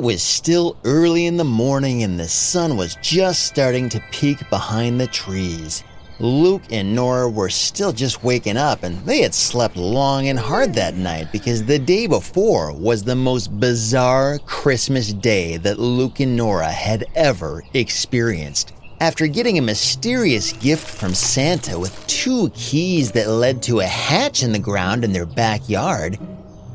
It was still early in the morning and the sun was just starting to peek behind the trees. Luke and Nora were still just waking up and they had slept long and hard that night because the day before was the most bizarre Christmas day that Luke and Nora had ever experienced. After getting a mysterious gift from Santa with two keys that led to a hatch in the ground in their backyard,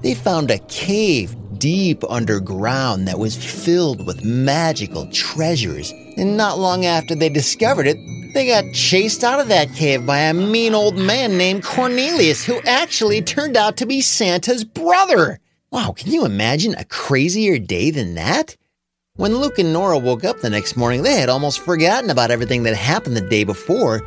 they found a cave deep underground that was filled with magical treasures. And not long after they discovered it, they got chased out of that cave by a mean old man named Cornelius, who actually turned out to be Santa's brother. Wow, can you imagine a crazier day than that? When Luke and Nora woke up the next morning, they had almost forgotten about everything that happened the day before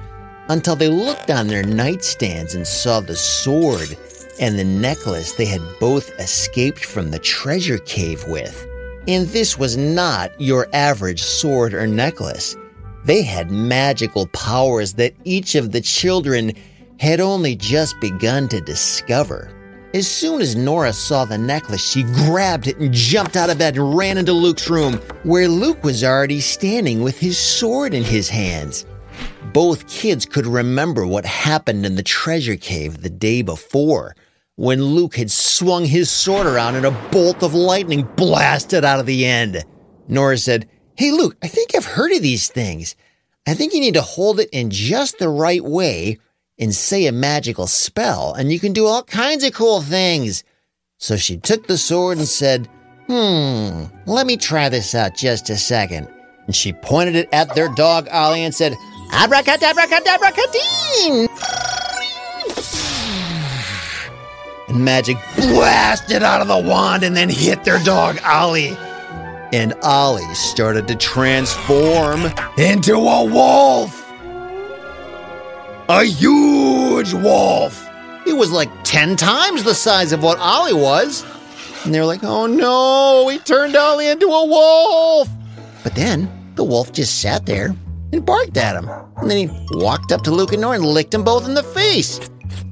until they looked on their nightstands and saw the sword and the necklace they had both escaped from the treasure cave with. And this was not your average sword or necklace. They had magical powers that each of the children had only just begun to discover. As soon as Nora saw the necklace, she grabbed it and jumped out of bed and ran into Luke's room, where Luke was already standing with his sword in his hands. Both kids could remember what happened in the treasure cave the day before, when Luke had swung his sword around and a bolt of lightning blasted out of the end. Nora said, Hey, Luke, I think I've heard of these things. I think you need to hold it in just the right way and say a magical spell, and you can do all kinds of cool things. So she took the sword and said, Hmm, let me try this out just a second. And she pointed it at their dog, Ollie, and said, Abracadabra, And magic blasted out of the wand and then hit their dog, Ollie. And Ollie started to transform into a wolf a huge wolf. It was like 10 times the size of what Ollie was. And they were like, oh no, he turned Ollie into a wolf. But then the wolf just sat there and barked at him. And then he walked up to Luke and Nora and licked them both in the face.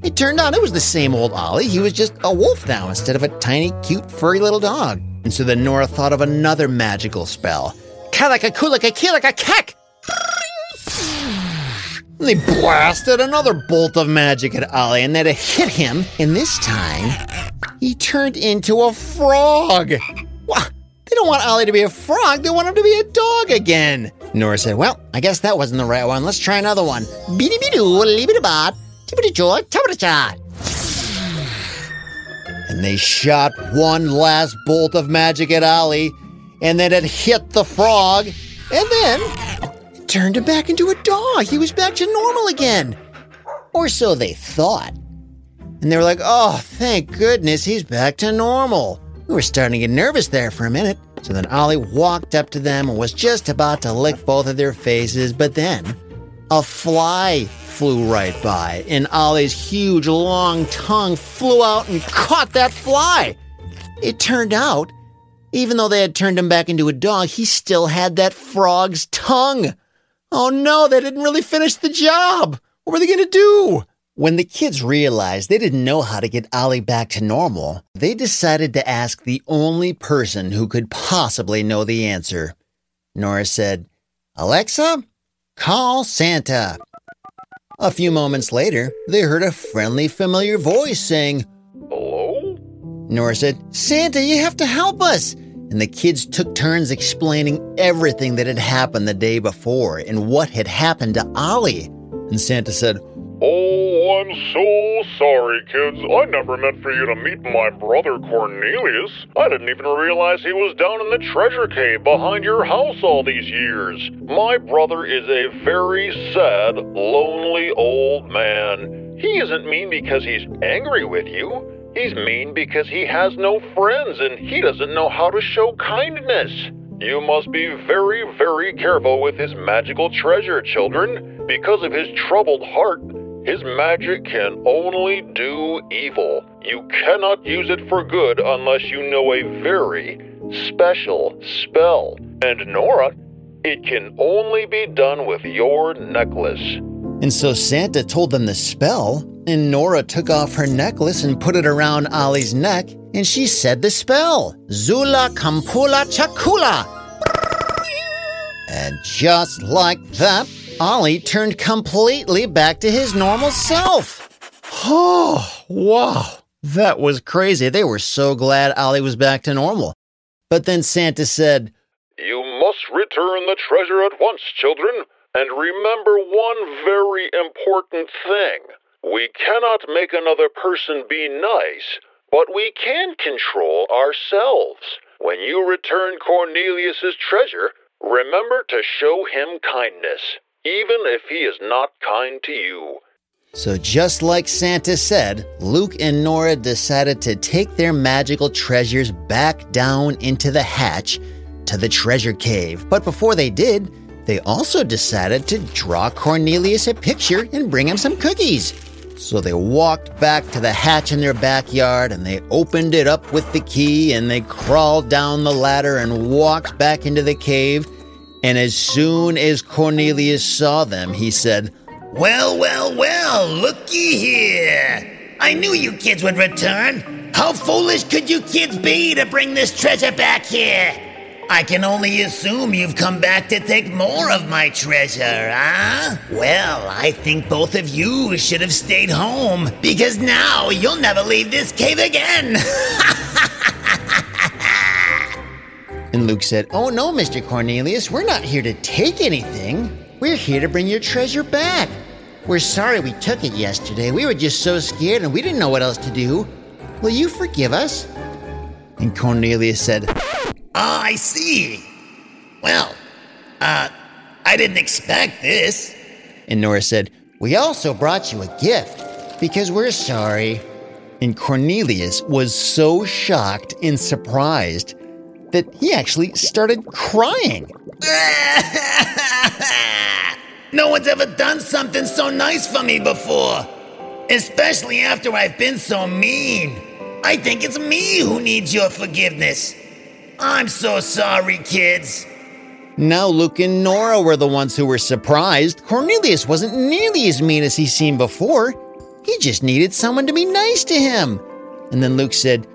It turned out it was the same old Ollie. He was just a wolf now instead of a tiny, cute, furry little dog. And so then Nora thought of another magical spell. Kalaka kulaka kilaka kek! They blasted another bolt of magic at Ollie, and then it hit him, and this time he turned into a frog. They don't want Ollie to be a frog, they want him to be a dog again. Nora said, Well, I guess that wasn't the right one. Let's try another one. Leave it tippity joy, tippity And they shot one last bolt of magic at Ollie, and then it hit the frog, and then turned him back into a dog. He was back to normal again. Or so they thought. And they were like, oh, thank goodness he's back to normal. We were starting to get nervous there for a minute. So then Ollie walked up to them and was just about to lick both of their faces, but then a fly flew right by, and Ollie's huge long tongue flew out and caught that fly. It turned out, even though they had turned him back into a dog, he still had that frog's tongue. Oh no, they didn't really finish the job. What were they going to do? When the kids realized they didn't know how to get Ollie back to normal, they decided to ask the only person who could possibly know the answer. Nora said, Alexa, call Santa. A few moments later, they heard a friendly, familiar voice saying, Hello? Nora said, Santa, you have to help us and the kids took turns explaining everything that had happened the day before and what had happened to Ollie. And Santa said, I'm so sorry, kids. I never meant for you to meet my brother Cornelius. I didn't even realize he was down in the treasure cave behind your house all these years. My brother is a very sad, lonely old man. He isn't mean because he's angry with you. He's mean because he has no friends and he doesn't know how to show kindness. You must be very, very careful with his magical treasure, children. Because of his troubled heart, his magic can only do evil. You cannot use it for good unless you know a very special spell. And Nora, it can only be done with your necklace. And so Santa told them the spell, and Nora took off her necklace and put it around Ollie's neck, and she said the spell Zula Kampula Chakula. And just like that, Ollie turned completely back to his normal self. Oh, wow. That was crazy. They were so glad Ollie was back to normal. But then Santa said, You must return the treasure at once, children, and remember one very important thing. We cannot make another person be nice, but we can control ourselves. When you return Cornelius's treasure, remember to show him kindness, even if he is not kind to you. So, just like Santa said, Luke and Nora decided to take their magical treasures back down into the hatch to the treasure cave. But before they did, they also decided to draw Cornelius a picture and bring him some cookies. So they walked back to the hatch in their backyard and they opened it up with the key and they crawled down the ladder and walked back into the cave. And as soon as Cornelius saw them, he said, Well, well, well, looky here. I knew you kids would return. How foolish could you kids be to bring this treasure back here? I can only assume you've come back to take more of my treasure, huh? Well, I think both of you should have stayed home because now you'll never leave this cave again. And Luke said, Oh no, Mr. Cornelius, we're not here to take anything. We're here to bring your treasure back. We're sorry we took it yesterday. We were just so scared and we didn't know what else to do. Will you forgive us? And Cornelius said, Ah, I see. Well, uh, I didn't expect this. And Nora said, We also brought you a gift because we're sorry. And Cornelius was so shocked and surprised that he actually started crying. no one's ever done something so nice for me before, especially after I've been so mean. I think it's me who needs your forgiveness. I'm so sorry, kids. Now Luke and Nora were the ones who were surprised. Cornelius wasn't nearly as mean as he seemed before. He just needed someone to be nice to him. And then Luke said,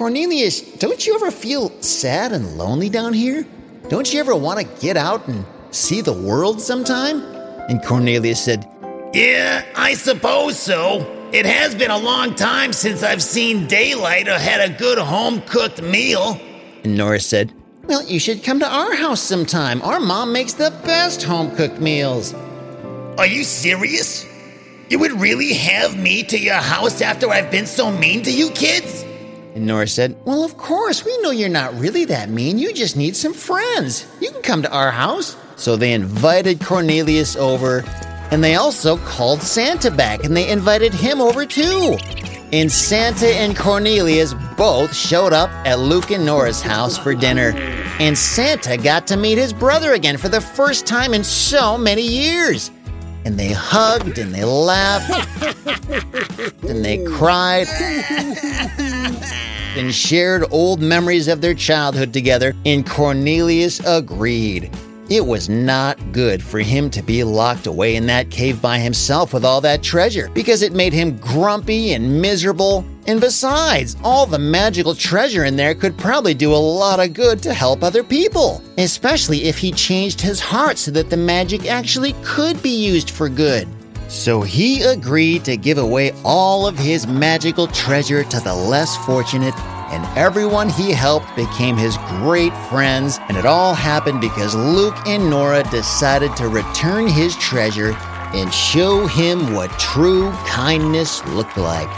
Cornelius, don't you ever feel sad and lonely down here? Don't you ever want to get out and see the world sometime? And Cornelius said, Yeah, I suppose so. It has been a long time since I've seen daylight or had a good home cooked meal. And Nora said, Well, you should come to our house sometime. Our mom makes the best home cooked meals. Are you serious? You would really have me to your house after I've been so mean to you kids? And Nora said, Well, of course, we know you're not really that mean. You just need some friends. You can come to our house. So they invited Cornelius over, and they also called Santa back, and they invited him over too. And Santa and Cornelius both showed up at Luke and Nora's house for dinner. And Santa got to meet his brother again for the first time in so many years. And they hugged and they laughed and they cried and shared old memories of their childhood together. And Cornelius agreed. It was not good for him to be locked away in that cave by himself with all that treasure because it made him grumpy and miserable. And besides, all the magical treasure in there could probably do a lot of good to help other people, especially if he changed his heart so that the magic actually could be used for good. So he agreed to give away all of his magical treasure to the less fortunate and everyone he helped became his great friends, and it all happened because Luke and Nora decided to return his treasure and show him what true kindness looked like.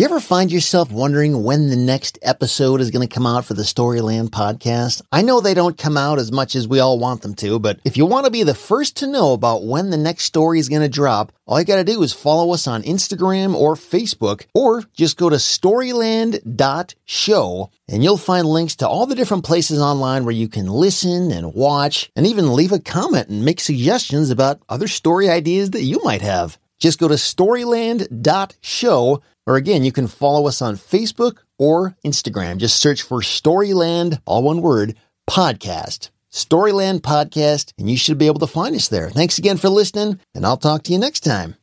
You ever find yourself wondering when the next episode is going to come out for the Storyland podcast? I know they don't come out as much as we all want them to, but if you want to be the first to know about when the next story is going to drop, all you got to do is follow us on Instagram or Facebook, or just go to storyland.show and you'll find links to all the different places online where you can listen and watch and even leave a comment and make suggestions about other story ideas that you might have. Just go to storyland.show, or again, you can follow us on Facebook or Instagram. Just search for Storyland, all one word, podcast. Storyland Podcast, and you should be able to find us there. Thanks again for listening, and I'll talk to you next time.